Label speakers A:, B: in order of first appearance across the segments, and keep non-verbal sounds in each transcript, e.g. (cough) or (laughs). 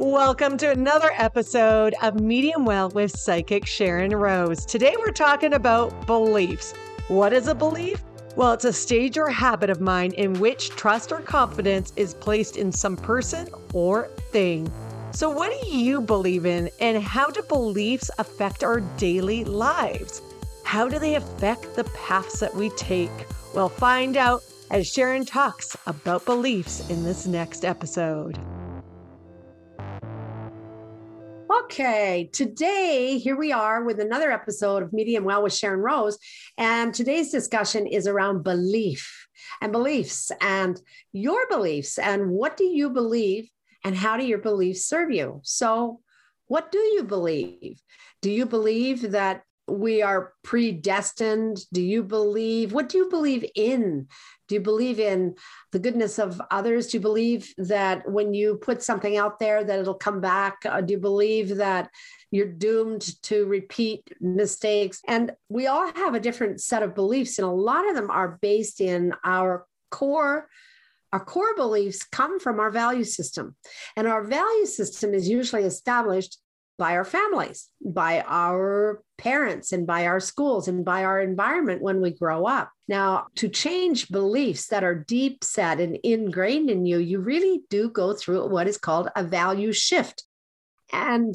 A: Welcome to another episode of Medium Well with Psychic Sharyn Rose. Today we're talking about beliefs. What is a belief? Well, it's a stage or habit of mind in which trust or confidence is placed in some person or thing. So, what do you believe in, and how do beliefs affect our daily lives? How do they affect the paths that we take? Well, find out as Sharyn talks about beliefs in this next episode. Okay, today here we are with another episode of Medium Well with Sharyn Rose. And today's discussion is around belief and beliefs and your beliefs and what do you believe and how do your beliefs serve you? So, what do you believe? Do you believe that we are predestined? Do you believe? What do you believe in? Do you believe in the goodness of others? Do you believe that when you put something out there that it'll come back? Uh, do you believe that you're doomed to repeat mistakes? And we all have a different set of beliefs, and a lot of them are based in our core our core beliefs come from our value system. And our value system is usually established by our families, by our parents, and by our schools, and by our environment when we grow up. Now, to change beliefs that are deep set and ingrained in you, you really do go through what is called a value shift. And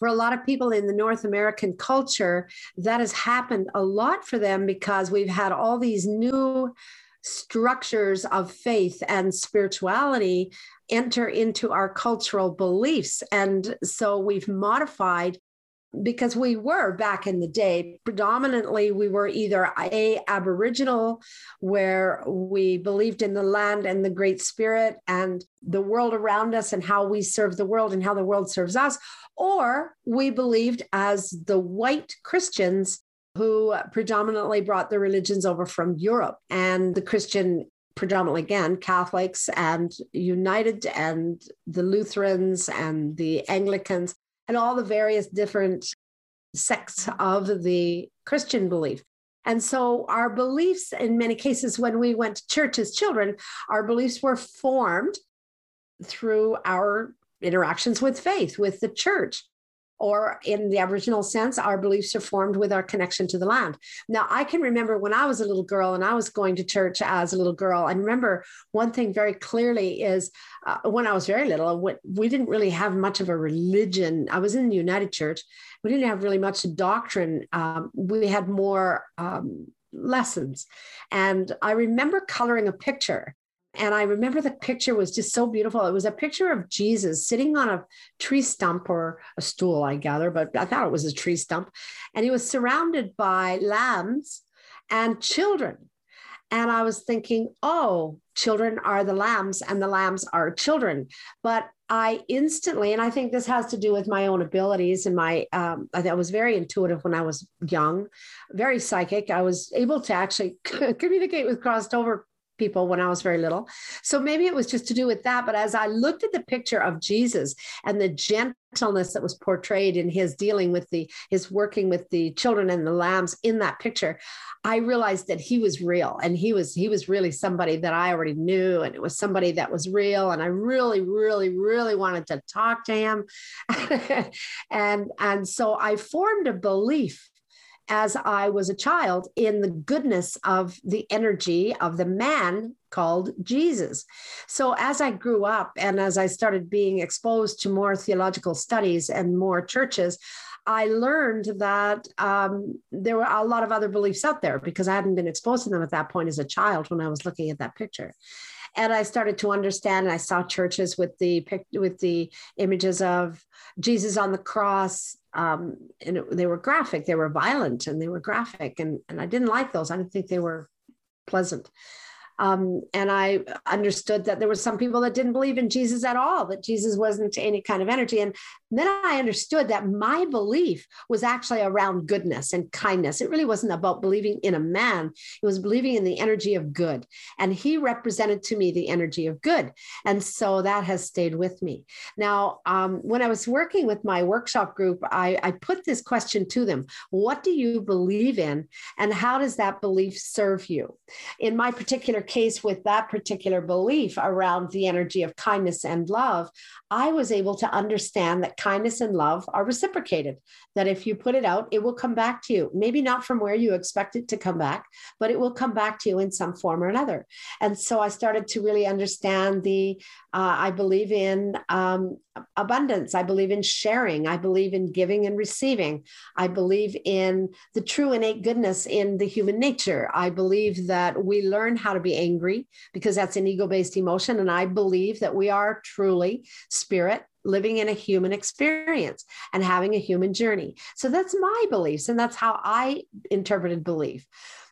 A: for a lot of people in the North American culture, that has happened a lot for them because we've had all these new structures of faith and spirituality enter into our cultural beliefs. And so we've modified because we were back in the day predominantly we were either a aboriginal where we believed in the land and the great spirit and the world around us and how we serve the world and how the world serves us or we believed as the white christians who predominantly brought the religions over from Europe. And the Christian, predominantly again, Catholics and United and the Lutherans and the Anglicans and all the various different sects of the Christian belief. And so our beliefs, in many cases, when we went to church as children, our beliefs were formed through our interactions with faith, with the church or in the Aboriginal sense, our beliefs are formed with our connection to the land. Now, I can remember when I was a little girl and I was going to church as a little girl. I remember one thing very clearly is uh, when I was very little, we didn't really have much of a religion. I was in the United Church. We didn't have really much doctrine. Um, we had more um, lessons. And I remember coloring a picture and I remember the picture was just so beautiful. It was a picture of Jesus sitting on a tree stump or a stool, I gather, but I thought it was a tree stump. And he was surrounded by lambs and children. And I was thinking, oh, children are the lambs and the lambs are children. But I instantly, and I think this has to do with my own abilities and my, um, I was very intuitive when I was young, very psychic. I was able to actually (laughs) communicate with crossed over people when I was very little. So maybe it was just to do with that. But as I looked at the picture of Jesus and the gentleness that was portrayed in his dealing with the his working with the children and the lambs in that picture, I realized that he was real and he was he was really somebody that I already knew and it was somebody that was real and I really really really wanted to talk to him. (laughs) and and so I formed a belief as I was a child in the goodness of the energy of the man called Jesus. So as I grew up and as I started being exposed to more theological studies and more churches, I learned that um, there were a lot of other beliefs out there because I hadn't been exposed to them at that point as a child when I was looking at that picture and I started to understand. And I saw churches with the with the images of Jesus on the cross, um, and it, they were graphic, they were violent, and they were graphic, and and I didn't like those. I didn't think they were pleasant. Um, and I understood that there were some people that didn't believe in Jesus at all, that Jesus wasn't any kind of energy. And then I understood that my belief was actually around goodness and kindness. It really wasn't about believing in a man, it was believing in the energy of good. And he represented to me the energy of good. And so that has stayed with me. Now, um, when I was working with my workshop group, I, I put this question to them What do you believe in? And how does that belief serve you? In my particular case, with that particular belief around the energy of kindness and love, I was able to understand that kindness and love are reciprocated, that if you put it out, it will come back to you. Maybe not from where you expect it to come back, but it will come back to you in some form or another. And so I started to really understand the, uh, I believe in um, abundance. I believe in sharing. I believe in giving and receiving. I believe in the true innate goodness in the human nature. I believe that we learn how to be angry because that's an ego based emotion. And I believe that we are truly spirit living in a human experience and having a human journey. So that's my beliefs, and that's how I interpreted belief.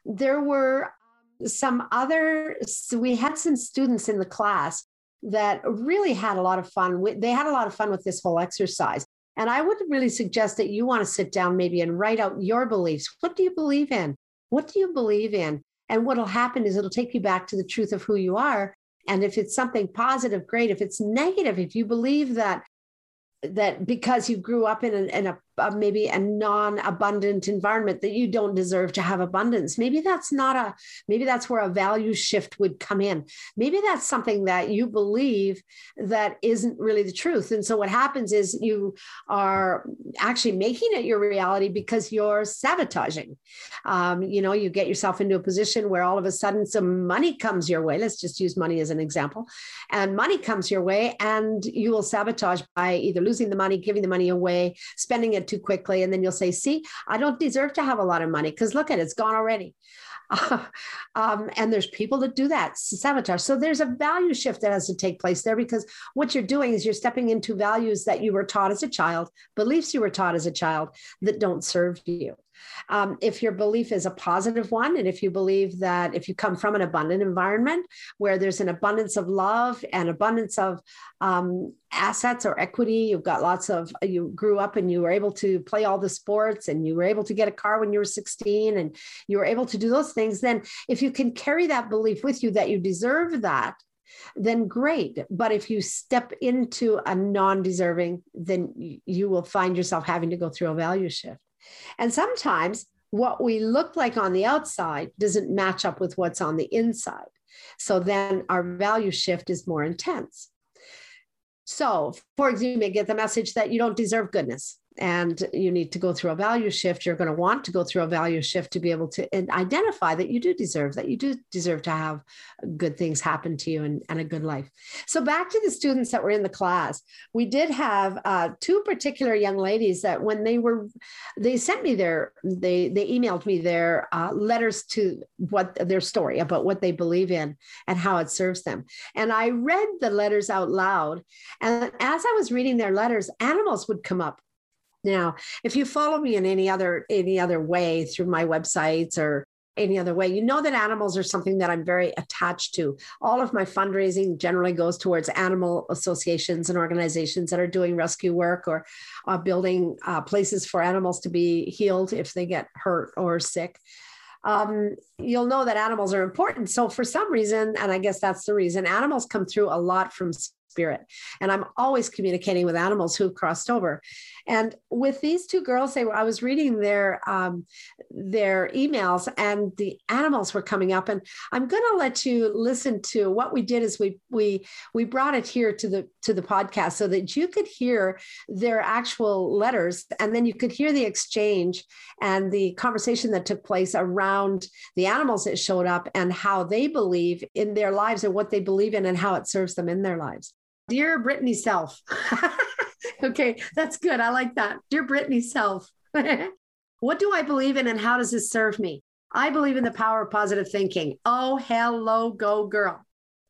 A: There were um, some other, so we had some students in the class that really had a lot of fun. They had a lot of fun with this whole exercise. And I would really suggest that you want to sit down maybe and write out your beliefs. What do you believe in? What do you believe in? And what'll happen is it'll take you back to the truth of who you are. And if it's something positive, great. If it's negative, if you believe that that because you grew up in, a, in a, a, maybe a non-abundant environment that you don't deserve to have abundance. Maybe that's not a maybe that's where a value shift would come in. Maybe that's something that you believe that isn't really the truth. And so what happens is you are actually making it your reality because you're sabotaging. Um, you know you get yourself into a position where all of a sudden some money comes your way. Let's just use money as an example. And money comes your way and you will sabotage by either losing the money, giving the money away, spending it too quickly. And then you'll say, see, I don't deserve to have a lot of money because look at it, it's gone already. (laughs) um, and there's people that do that sabotage. So there's a value shift that has to take place there because what you're doing is you're stepping into values that you were taught as a child, beliefs you were taught as a child that don't serve you. Um, if your belief is a positive one, and if you believe that if you come from an abundant environment where there's an abundance of love and abundance of um, assets or equity, you've got lots of, you grew up and you were able to play all the sports and you were able to get a car when you were 16 and you were able to do those things, then if you can carry that belief with you that you deserve that, then great. But if you step into a non deserving, then you will find yourself having to go through a value shift. And sometimes what we look like on the outside doesn't match up with what's on the inside. So then our value shift is more intense. So, for example, you may get the message that you don't deserve goodness and you need to go through a value shift you're going to want to go through a value shift to be able to identify that you do deserve that you do deserve to have good things happen to you and, and a good life. So back to the students that were in the class we did have uh, two particular young ladies that when they were they sent me their they they emailed me their uh, letters to what their story about what they believe in and how it serves them. And i read the letters out loud and as i was reading their letters animals would come up now, if you follow me in any other any other way through my websites or any other way, you know that animals are something that I'm very attached to. All of my fundraising generally goes towards animal associations and organizations that are doing rescue work or uh, building uh, places for animals to be healed if they get hurt or sick. Um, you'll know that animals are important. So, for some reason, and I guess that's the reason, animals come through a lot from spirit. And I'm always communicating with animals who've crossed over. And with these two girls, they were, I was reading their um, their emails and the animals were coming up. And I'm gonna let you listen to what we did is we we we brought it here to the to the podcast so that you could hear their actual letters and then you could hear the exchange and the conversation that took place around the animals that showed up and how they believe in their lives and what they believe in and how it serves them in their lives. Dear Brittany Self. (laughs) okay, that's good. I like that. Dear Brittany Self. (laughs) what do I believe in and how does this serve me? I believe in the power of positive thinking. Oh, hello, go girl.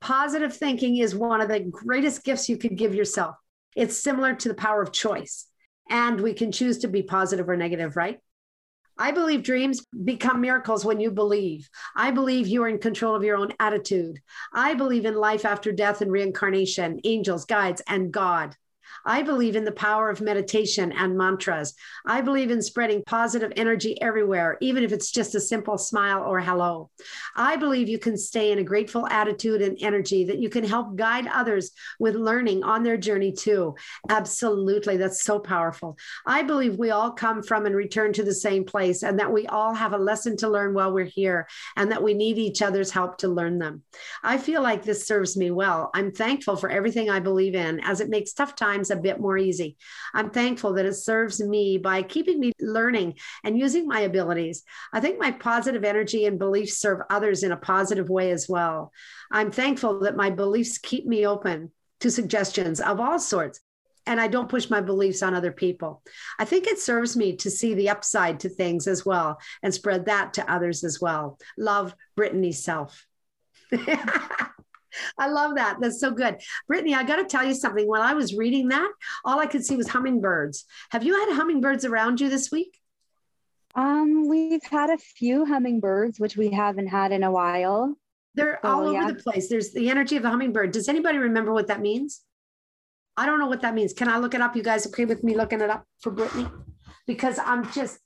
A: Positive thinking is one of the greatest gifts you could give yourself. It's similar to the power of choice. And we can choose to be positive or negative, right? I believe dreams become miracles when you believe. I believe you are in control of your own attitude. I believe in life after death and reincarnation, angels, guides, and God. I believe in the power of meditation and mantras. I believe in spreading positive energy everywhere, even if it's just a simple smile or hello. I believe you can stay in a grateful attitude and energy, that you can help guide others with learning on their journey too. Absolutely. That's so powerful. I believe we all come from and return to the same place, and that we all have a lesson to learn while we're here, and that we need each other's help to learn them. I feel like this serves me well. I'm thankful for everything I believe in, as it makes tough times a bit more easy. I'm thankful that it serves me by keeping me learning and using my abilities. I think my positive energy and beliefs serve others in a positive way as well. I'm thankful that my beliefs keep me open to suggestions of all sorts and I don't push my beliefs on other people. I think it serves me to see the upside to things as well and spread that to others as well. Love Brittany Self. (laughs) I love that. That's so good. Brittany, I got to tell you something. When I was reading that, all I could see was hummingbirds. Have you had hummingbirds around you this week?
B: Um, we've had a few hummingbirds, which we haven't had in a while.
A: They're so, all over yeah. the place. There's the energy of a hummingbird. Does anybody remember what that means? I don't know what that means. Can I look it up? You guys okay with me looking it up for Brittany? Because I'm just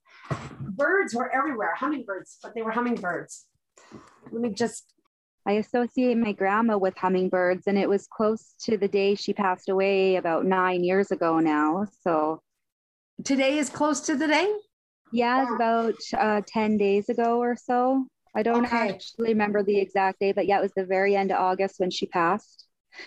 A: birds were everywhere, hummingbirds, but they were hummingbirds. Let me just
B: I associate my grandma with hummingbirds, and it was close to the day she passed away about nine years ago now. So
A: today is close to the day?
B: Yeah, it's about uh, 10 days ago or so. I don't okay. actually remember the exact day, but yeah, it was the very end of August when she passed.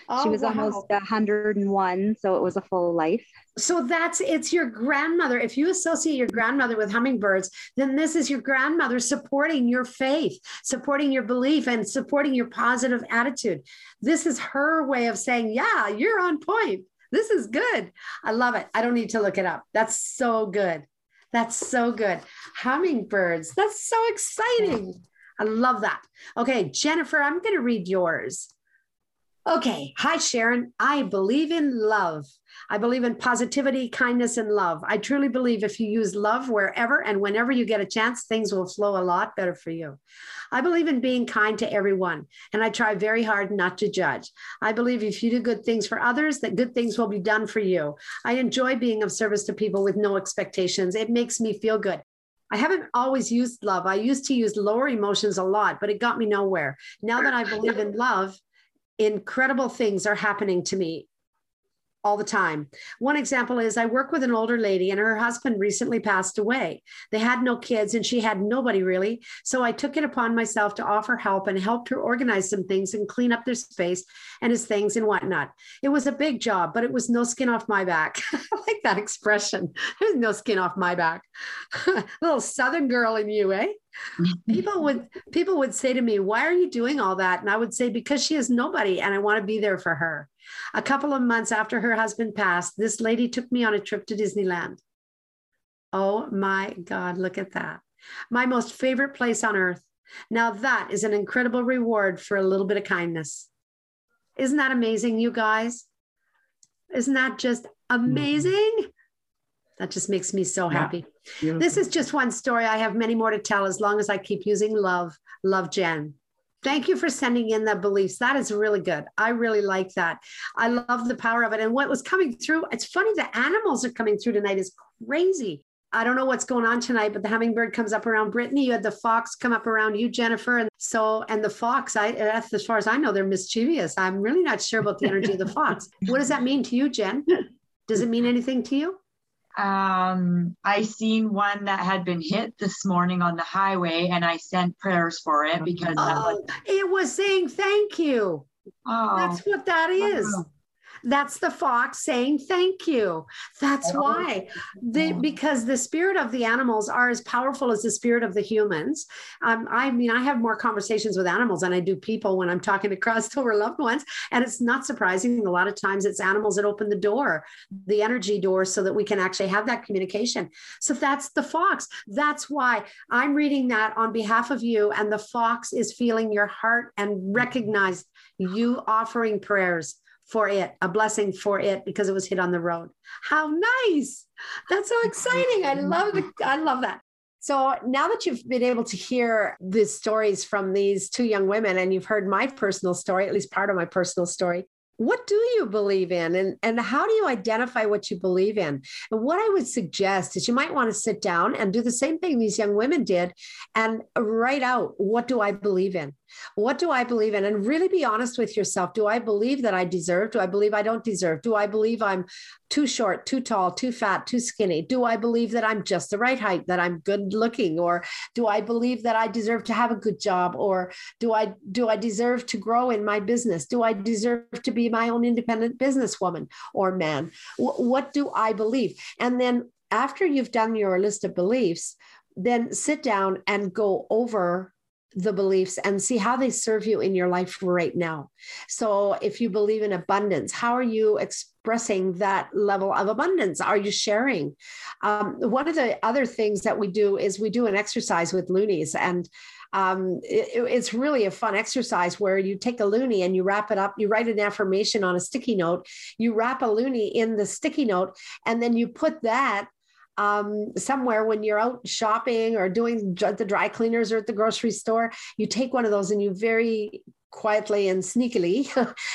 B: Oh, she was wow. almost 101, so it was a full life.
A: So that's it's your grandmother. If you associate your grandmother with hummingbirds, then this is your grandmother supporting your faith, supporting your belief, and supporting your positive attitude. This is her way of saying, Yeah, you're on point. This is good. I love it. I don't need to look it up. That's so good. That's so good. Hummingbirds. That's so exciting. I love that. Okay, Jennifer, I'm going to read yours. Okay. Hi, Sharyn. I believe in love. I believe in positivity, kindness, and love. I truly believe if you use love wherever and whenever you get a chance, things will flow a lot better for you. I believe in being kind to everyone, and I try very hard not to judge. I believe if you do good things for others, that good things will be done for you. I enjoy being of service to people with no expectations. It makes me feel good. I haven't always used love. I used to use lower emotions a lot, but it got me nowhere. Now that I believe in love, incredible things are happening to me all the time. One example is I work with an older lady and her husband recently passed away. They had no kids and she had nobody really. So I took it upon myself to offer help and helped her organize some things and clean up their space and his things and whatnot. It was a big job, but it was no skin off my back. (laughs) I like that expression. (laughs) There's no skin off my back. (laughs) little Southern girl in you, eh? people would people would say to me why are you doing all that and i would say because she is nobody and i want to be there for her a couple of months after her husband passed this lady took me on a trip to disneyland oh my god look at that my most favorite place on earth now that is an incredible reward for a little bit of kindness isn't that amazing you guys isn't that just mm-hmm. amazing that just makes me so happy. Yeah. This is just one story. I have many more to tell as long as I keep using love. Love Jen. Thank you for sending in the beliefs. That is really good. I really like that. I love the power of it. And what was coming through, it's funny, the animals are coming through tonight is crazy. I don't know what's going on tonight, but the hummingbird comes up around Brittany. You had the fox come up around you, Jennifer. And so, and the fox, I, as far as I know, they're mischievous. I'm really not sure about the energy of the fox. What does that mean to you, Jen? Does it mean anything to you?
C: Um, I seen one that had been hit this morning on the highway, and I sent prayers for it because
A: oh, was, it was saying thank you. Oh, that's what that is. That's the fox saying thank you. That's oh. why, the, because the spirit of the animals are as powerful as the spirit of the humans. Um, I mean, I have more conversations with animals than I do people when I'm talking (laughs) to crossed over loved ones. And it's not surprising. A lot of times it's animals that open the door, the energy door, so that we can actually have that communication. So that's the fox. That's why I'm reading that on behalf of you. And the fox is feeling your heart and recognize you offering prayers for it, a blessing for it because it was hit on the road. How nice. That's so exciting. I love the, I love that. So now that you've been able to hear the stories from these two young women and you've heard my personal story, at least part of my personal story, what do you believe in and, and how do you identify what you believe in and what i would suggest is you might want to sit down and do the same thing these young women did and write out what do i believe in what do I believe in? And really be honest with yourself. Do I believe that I deserve? Do I believe I don't deserve? Do I believe I'm too short, too tall, too fat, too skinny? Do I believe that I'm just the right height, that I'm good looking? Or do I believe that I deserve to have a good job? Or do I do I deserve to grow in my business? Do I deserve to be my own independent businesswoman or man? W- what do I believe? And then after you've done your list of beliefs, then sit down and go over the beliefs and see how they serve you in your life right now. So, if you believe in abundance, how are you expressing that level of abundance? Are you sharing? Um, one of the other things that we do is we do an exercise with loonies, and um, it, it's really a fun exercise where you take a loonie and you wrap it up, you write an affirmation on a sticky note, you wrap a loonie in the sticky note, and then you put that um, somewhere when you're out shopping or doing the dry cleaners or at the grocery store, you take one of those and you very quietly and sneakily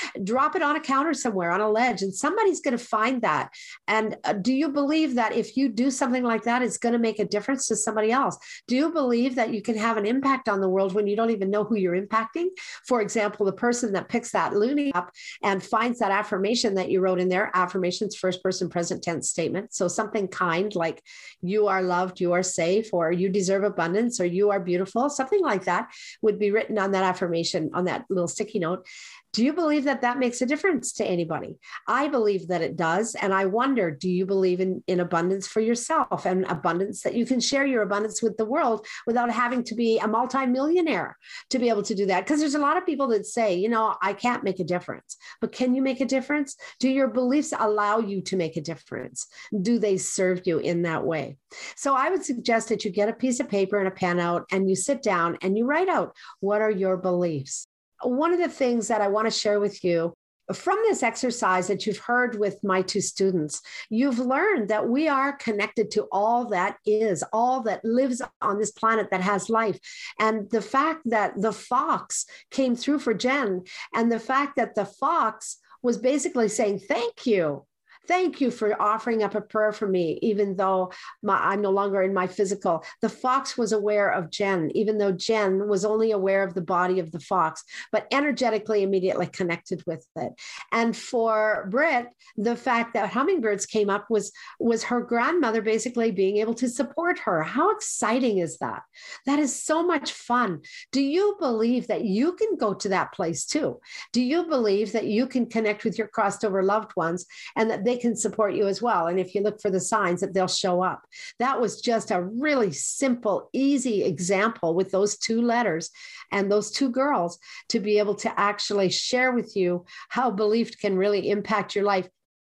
A: (laughs) drop it on a counter somewhere on a ledge and somebody's going to find that. And uh, do you believe that if you do something like that it's going to make a difference to somebody else? Do you believe that you can have an impact on the world when you don't even know who you're impacting? For example the person that picks that loonie up and finds that affirmation that you wrote in there affirmations first person present tense statement. So something kind like you are loved you are safe or you deserve abundance or you are beautiful something like that would be written on that affirmation on that little sticky note. Do you believe that that makes a difference to anybody? I believe that it does. And I wonder do you believe in, in abundance for yourself and abundance that you can share your abundance with the world without having to be a multimillionaire to be able to do that? Because there's a lot of people that say, you know, I can't make a difference. But can you make a difference? Do your beliefs allow you to make a difference? Do they serve you in that way? So I would suggest that you get a piece of paper and a pen out and you sit down and you write out what are your beliefs? One of the things that I want to share with you from this exercise that you've heard with my two students, you've learned that we are connected to all that is, all that lives on this planet that has life. And the fact that the fox came through for Jen, and the fact that the fox was basically saying, Thank you. Thank you for offering up a prayer for me, even though my, I'm no longer in my physical. The fox was aware of Jen, even though Jen was only aware of the body of the fox, but energetically immediately connected with it. And for Britt, the fact that hummingbirds came up was was her grandmother basically being able to support her. How exciting is that? That is so much fun. Do you believe that you can go to that place too? Do you believe that you can connect with your crossed over loved ones and that they they can support you as well. And if you look for the signs that they'll show up. That was just a really simple, easy example with those two letters and those two girls to be able to actually share with you how belief can really impact your life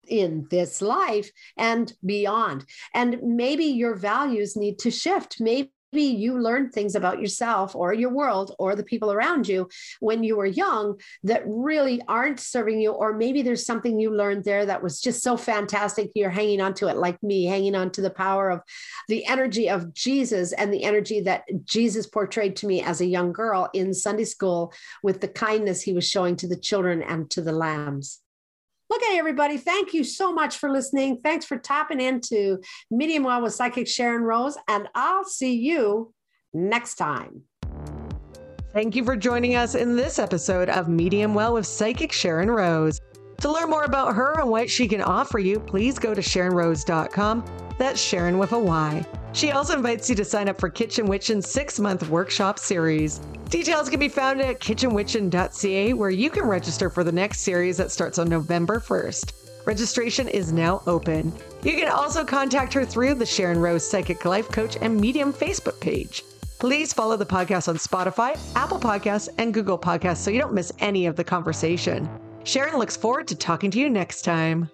A: in this life and beyond. And maybe your values need to shift. Maybe you learned things about yourself or your world or the people around you when you were young that really aren't serving you or maybe there's something you learned there that was just so fantastic you're hanging on to it like me hanging on to the power of the energy of Jesus and the energy that Jesus portrayed to me as a young girl in Sunday school with the kindness he was showing to the children and to the lambs Okay, everybody, thank you so much for listening. Thanks for tapping into Medium Well with Psychic Sharyn Rose, and I'll see you next time.
D: Thank you for joining us in this episode of Medium Well with Psychic Sharyn Rose. To learn more about her and what she can offer you, please go to SharynRose.com. That's Sharyn with a Y. She also invites you to sign up for Kitchen Witchin's six month workshop series. Details can be found at kitchenwitchin.ca, where you can register for the next series that starts on November 1st. Registration is now open. You can also contact her through the Sharyn Rose Psychic Life Coach and Medium Facebook page. Please follow the podcast on Spotify, Apple Podcasts, and Google Podcasts so you don't miss any of the conversation. Sharyn looks forward to talking to you next time.